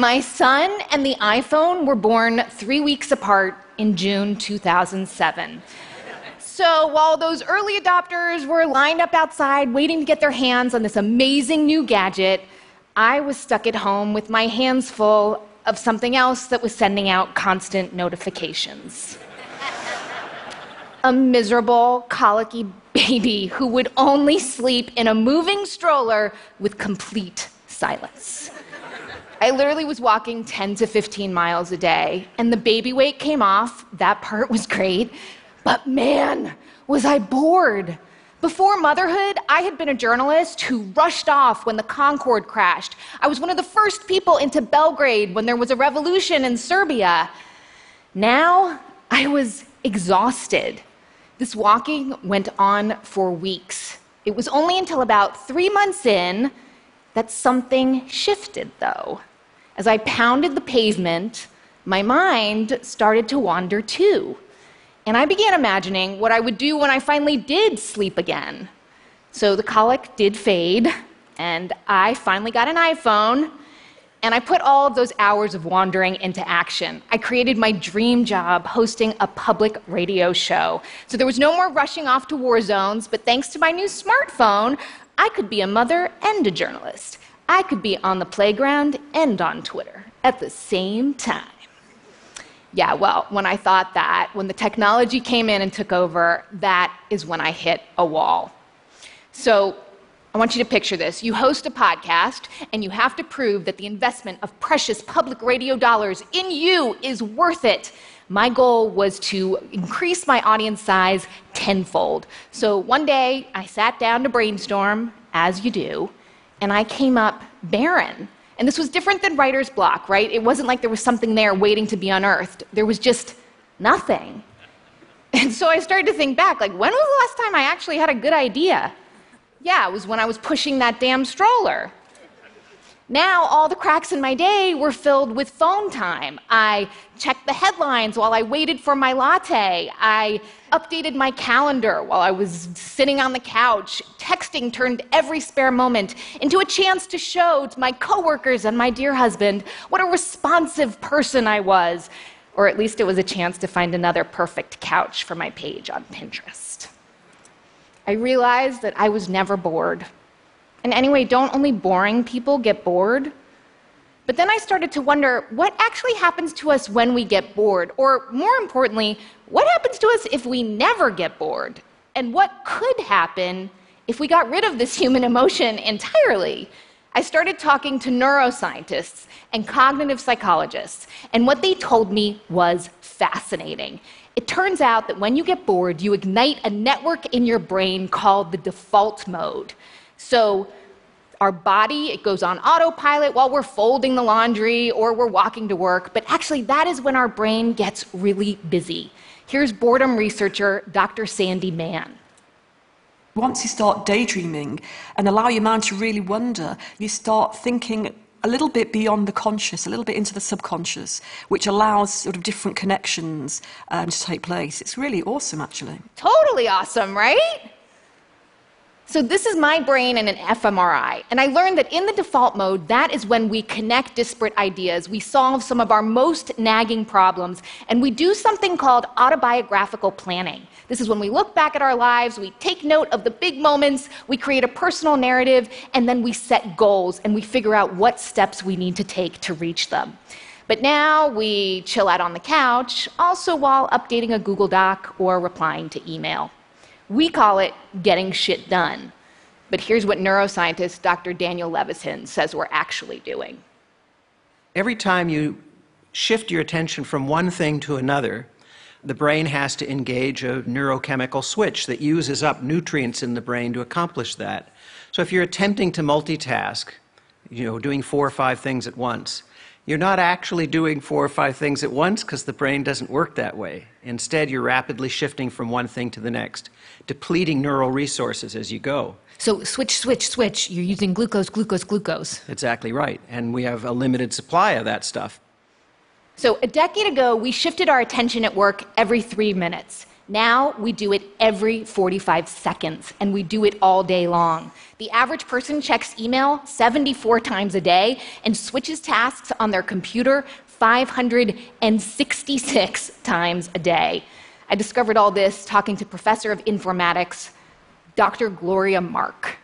My son and the iPhone were born three weeks apart in June 2007. So while those early adopters were lined up outside waiting to get their hands on this amazing new gadget, I was stuck at home with my hands full of something else that was sending out constant notifications. a miserable, colicky baby who would only sleep in a moving stroller with complete silence. I literally was walking 10 to 15 miles a day, and the baby weight came off. That part was great. But man, was I bored. Before motherhood, I had been a journalist who rushed off when the Concorde crashed. I was one of the first people into Belgrade when there was a revolution in Serbia. Now, I was exhausted. This walking went on for weeks. It was only until about three months in that something shifted, though. As I pounded the pavement, my mind started to wander too. And I began imagining what I would do when I finally did sleep again. So the colic did fade, and I finally got an iPhone, and I put all of those hours of wandering into action. I created my dream job hosting a public radio show. So there was no more rushing off to war zones, but thanks to my new smartphone, I could be a mother and a journalist. I could be on the playground and on Twitter at the same time. Yeah, well, when I thought that, when the technology came in and took over, that is when I hit a wall. So I want you to picture this. You host a podcast, and you have to prove that the investment of precious public radio dollars in you is worth it. My goal was to increase my audience size tenfold. So one day, I sat down to brainstorm, as you do, and I came up barren. And this was different than writer's block, right? It wasn't like there was something there waiting to be unearthed. There was just nothing. And so I started to think back, like, when was the last time I actually had a good idea? Yeah, it was when I was pushing that damn stroller. Now, all the cracks in my day were filled with phone time. I checked the headlines while I waited for my latte. I updated my calendar while I was sitting on the couch. Texting turned every spare moment into a chance to show to my coworkers and my dear husband what a responsive person I was. Or at least it was a chance to find another perfect couch for my page on Pinterest. I realized that I was never bored. And anyway, don't only boring people get bored? But then I started to wonder what actually happens to us when we get bored? Or more importantly, what happens to us if we never get bored? And what could happen if we got rid of this human emotion entirely? I started talking to neuroscientists and cognitive psychologists, and what they told me was fascinating. It turns out that when you get bored, you ignite a network in your brain called the default mode. So our body, it goes on autopilot while we're folding the laundry or we're walking to work, but actually, that is when our brain gets really busy. Here's boredom researcher Dr. Sandi Mann. Once you start daydreaming and allow your mind to really wonder, you start thinking a little bit beyond the conscious, a little bit into the subconscious, which allows sort of different connections um, to take place. It's really awesome, actually. Totally awesome, right? So, this is my brain in an fMRI. And I learned that in the default mode, that is when we connect disparate ideas, we solve some of our most nagging problems, and we do something called autobiographical planning. This is when we look back at our lives, we take note of the big moments, we create a personal narrative, and then we set goals and we figure out what steps we need to take to reach them. But now we chill out on the couch, also while updating a Google Doc or replying to email. We call it getting shit done. But here's what neuroscientist Dr. Daniel Levitin says we're actually doing. Every time you shift your attention from one thing to another, the brain has to engage a neurochemical switch that uses up nutrients in the brain to accomplish that. So if you're attempting to multitask, you know, doing four or five things at once, you're not actually doing four or five things at once because the brain doesn't work that way. Instead, you're rapidly shifting from one thing to the next, depleting neural resources as you go. So, switch, switch, switch. You're using glucose, glucose, glucose. Exactly right. And we have a limited supply of that stuff. So, a decade ago, we shifted our attention at work every three minutes. Now we do it every 45 seconds, and we do it all day long. The average person checks email 74 times a day and switches tasks on their computer 566 times a day. I discovered all this talking to professor of informatics, Dr. Gloria Mark.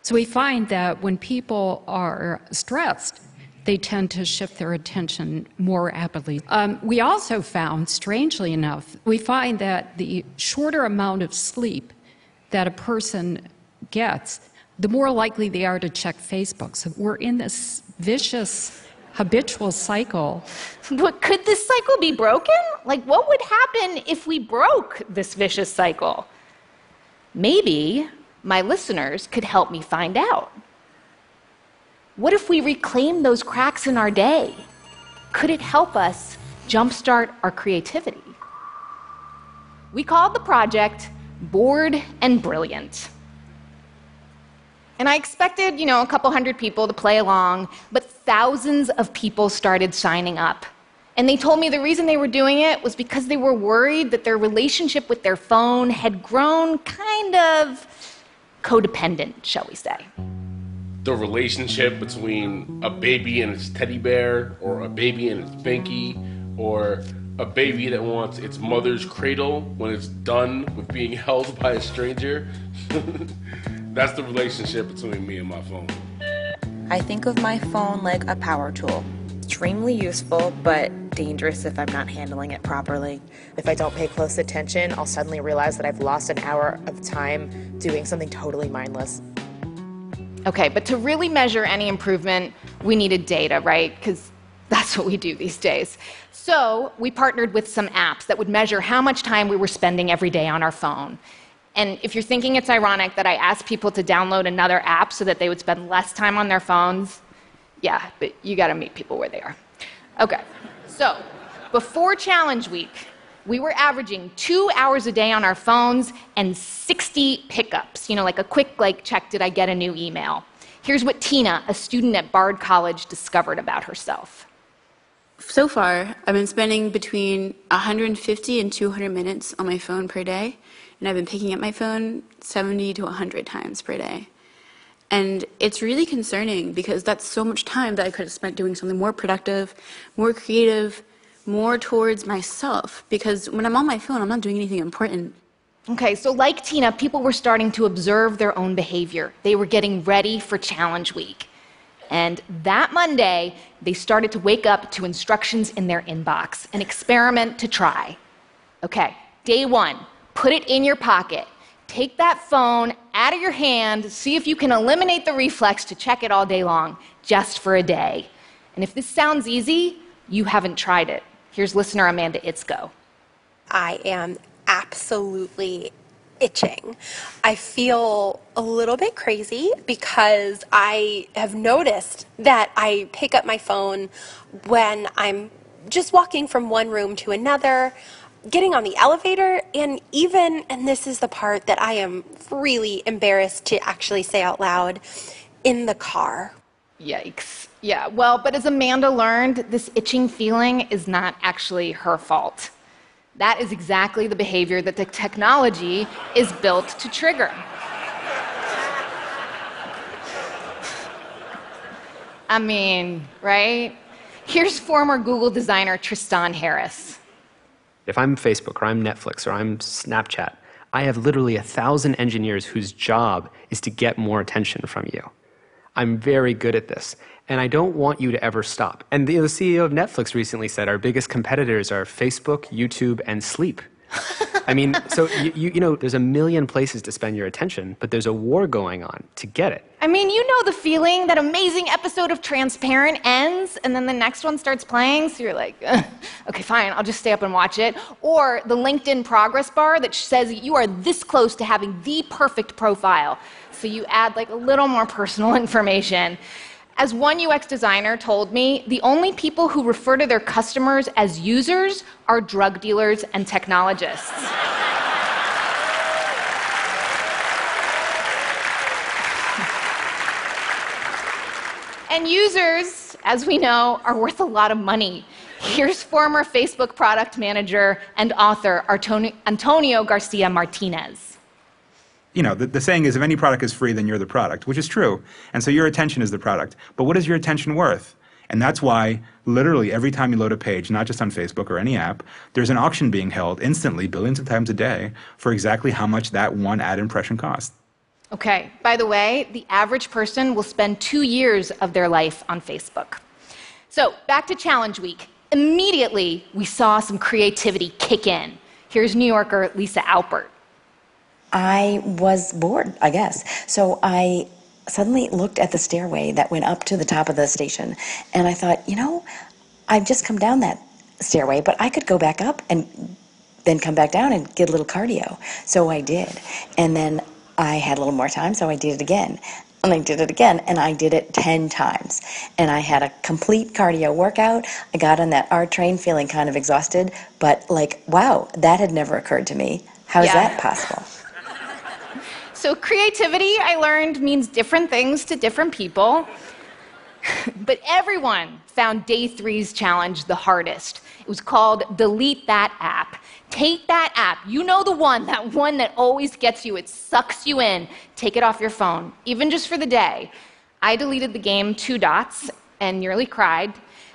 So we find that when people are stressed, they tend to shift their attention more rapidly. Um, we also found, strangely enough, we find that the shorter amount of sleep that a person gets, the more likely they are to check Facebook. So we're in this vicious habitual cycle. But could this cycle be broken? Like, what would happen if we broke this vicious cycle? Maybe my listeners could help me find out. What if we reclaim those cracks in our day? Could it help us jumpstart our creativity? We called the project Bored and Brilliant. And I expected, you know, a couple hundred people to play along, but thousands of people started signing up. And they told me the reason they were doing it was because they were worried that their relationship with their phone had grown kind of codependent, shall we say. The relationship between a baby and its teddy bear, or a baby and its binky, or a baby that wants its mother's cradle when it's done with being held by a stranger. That's the relationship between me and my phone. I think of my phone like a power tool. Extremely useful, but dangerous if I'm not handling it properly. If I don't pay close attention, I'll suddenly realize that I've lost an hour of time doing something totally mindless. Okay, but to really measure any improvement, we needed data, right? Because that's what we do these days. So we partnered with some apps that would measure how much time we were spending every day on our phone. And if you're thinking it's ironic that I asked people to download another app so that they would spend less time on their phones, yeah, but you gotta meet people where they are. Okay, so before Challenge Week, we were averaging two hours a day on our phones and 60 pickups, you know, like a quick like check, did I get a new email? Here's what Tina, a student at Bard College, discovered about herself. So far, I've been spending between 150 and 200 minutes on my phone per day and I've been picking up my phone 70 to 100 times per day. And it's really concerning because that's so much time that I could have spent doing something more productive, more creative, more towards myself. Because when I'm on my phone, I'm not doing anything important. Okay, so like Tina, people were starting to observe their own behavior. They were getting ready for Challenge Week. And that Monday, they started to wake up to instructions in their inbox, an experiment to try. Okay, day one put it in your pocket. Take that phone out of your hand, see if you can eliminate the reflex to check it all day long, just for a day. And if this sounds easy, you haven't tried it. Here's listener Amanda Itzko. I am absolutely itching. I feel a little bit crazy because I have noticed that I pick up my phone when I'm just walking from one room to another getting on the elevator, and even, and this is the part that I am really embarrassed to actually say out loud, in the car. Yikes. Yeah, well, but as Amanda learned, this itching feeling is not actually her fault. That is exactly the behavior that the technology is built to trigger. I mean, right? Here's former Google designer Tristan Harris. If I'm Facebook or I'm Netflix or I'm Snapchat, I have literally a thousand engineers whose job is to get more attention from you. I'm very good at this, and I don't want you to ever stop. And the, the CEO of Netflix recently said our biggest competitors are Facebook, YouTube, and sleep. I mean, so you, you, you, know, there's a million places to spend your attention, but there's a war going on to get it. I mean, you know the feeling that amazing episode of Transparent ends and then the next one starts playing, so you're like, okay, fine, I'll just stay up and watch it. Or the LinkedIn progress bar that says you are this close to having the perfect profile. So you add like a little more personal information. As one UX designer told me, the only people who refer to their customers as users are drug dealers and technologists. and users, as we know, are worth a lot of money. Here's former Facebook product manager and author Antonio Garcia Martinez. You know, the, the saying is if any product is free, then you're the product, which is true. And so your attention is the product. But what is your attention worth? And that's why, literally, every time you load a page, not just on Facebook or any app, there's an auction being held instantly, billions of times a day, for exactly how much that one ad impression costs. Okay, by the way, the average person will spend two years of their life on Facebook. So, back to Challenge Week. Immediately, we saw some creativity kick in. Here's New Yorker Lisa Alpert. I was bored, I guess. So I suddenly looked at the stairway that went up to the top of the station, and I thought, you know, I've just come down that stairway, but I could go back up and then come back down and get a little cardio. So I did. And then I had a little more time, so I did it again. And I did it again, and I did it 10 times. And I had a complete cardio workout. I got on that R train feeling kind of exhausted, but like, wow, that had never occurred to me. How is Yeah. that possible? So, creativity, I learned, means different things to different people. but everyone found day three's challenge the hardest. It was called Delete That App. Take that app. You know the one, that one that always gets you, it sucks you in. Take it off your phone, even just for the day. I deleted the game Two Dots and nearly cried.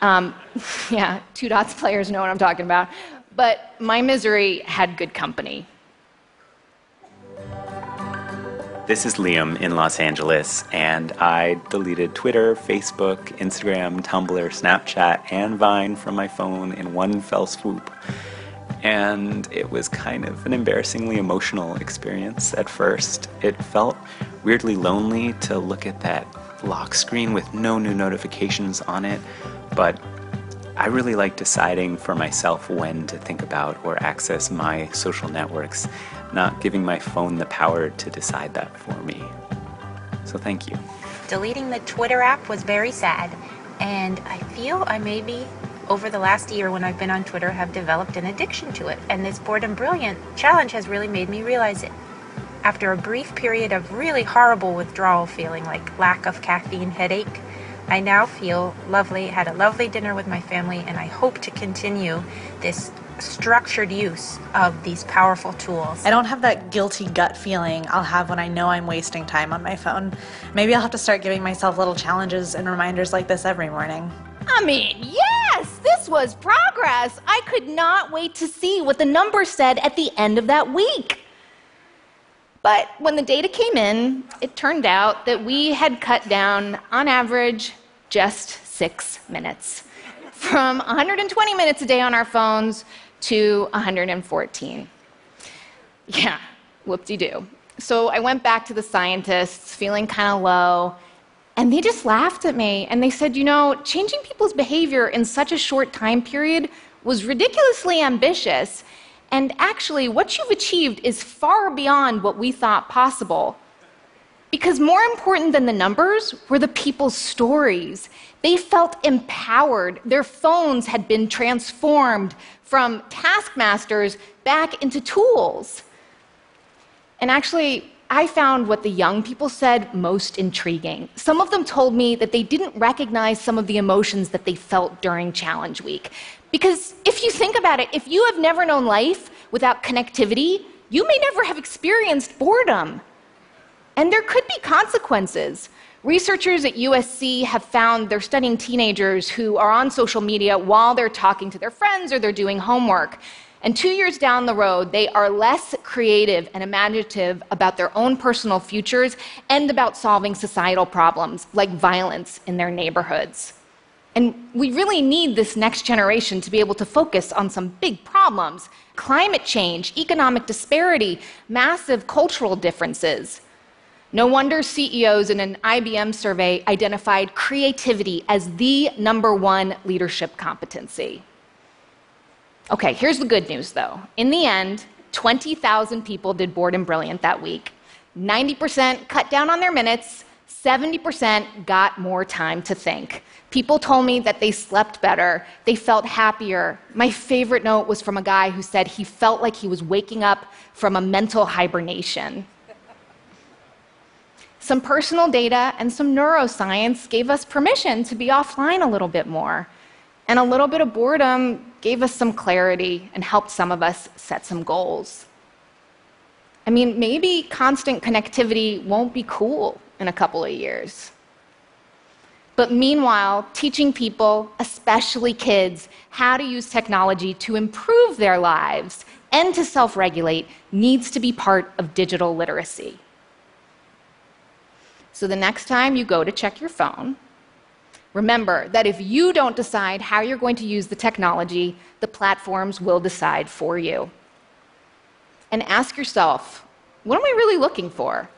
Um, yeah, Two Dots players know what I'm talking about. But my misery had good company. This is Liam in Los Angeles, and I deleted Twitter, Facebook, Instagram, Tumblr, Snapchat, and Vine from my phone in one fell swoop. And it was kind of an embarrassingly emotional experience at first. It felt weirdly lonely to look at that lock screen with no new notifications on it, but I really like deciding for myself when to think about or access my social networks, not giving my phone the power to decide that for me. So thank you. Deleting the Twitter app was very sad, and I feel I maybe over the last year when I've been on Twitter have developed an addiction to it, and this Bored and Brilliant challenge has really made me realize it. After a brief period of really horrible withdrawal feeling like lack of caffeine headache, I now feel lovely, had a lovely dinner with my family, and I hope to continue this structured use of these powerful tools. I don't have that guilty gut feeling I'll have when I know I'm wasting time on my phone. Maybe I'll have to start giving myself little challenges and reminders like this every morning. I mean, yes, this was progress. I could not wait to see what the numbers said at the end of that week. But when the data came in, it turned out that we had cut down, on average, just six minutes. From 120 minutes a day on our phones to 114. Yeah, whoop de doo. So I went back to the scientists, feeling kind of low, and they just laughed at me and they said, you know, changing people's behavior in such a short time period was ridiculously ambitious. And actually, what you've achieved is far beyond what we thought possible. Because more important than the numbers were the people's stories. They felt empowered. Their phones had been transformed from taskmasters back into tools. And actually, I found what the young people said most intriguing. Some of them told me that they didn't recognize some of the emotions that they felt during Challenge Week. Because if you think about it, if you have never known life without connectivity, you may never have experienced boredom. And there could be consequences. Researchers at USC have found they're studying teenagers who are on social media while they're talking to their friends or they're doing homework. And two years down the road, they are less creative and imaginative about their own personal futures and about solving societal problems like violence in their neighborhoods. And we really need this next generation to be able to focus on some big problems climate change, economic disparity, massive cultural differences. No wonder CEOs in an IBM survey identified creativity as the number one leadership competency. Okay, here's the good news though. In the end, 20,000 people did Bored and Brilliant that week. 90% cut down on their minutes, 70% got more time to think. People told me that they slept better, they felt happier. My favorite note was from a guy who said he felt like he was waking up from a mental hibernation. Some personal data and some neuroscience gave us permission to be offline a little bit more. And a little bit of boredom gave us some clarity and helped some of us set some goals. I mean, maybe constant connectivity won't be cool in a couple of years. But meanwhile, teaching people, especially kids, how to use technology to improve their lives and to self regulate needs to be part of digital literacy. So the next time you go to check your phone, remember that if you don't decide how you're going to use the technology, the platforms will decide for you. And ask yourself, what am I really looking for?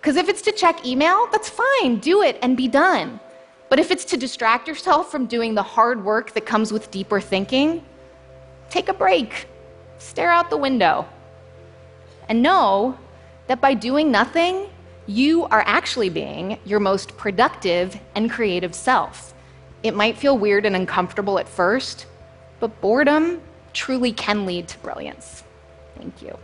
Because if it's to check email, that's fine, do it and be done. But if it's to distract yourself from doing the hard work that comes with deeper thinking, take a break, stare out the window, and know that by doing nothing, you are actually being your most productive and creative self. It might feel weird and uncomfortable at first, but boredom truly can lead to brilliance. Thank you.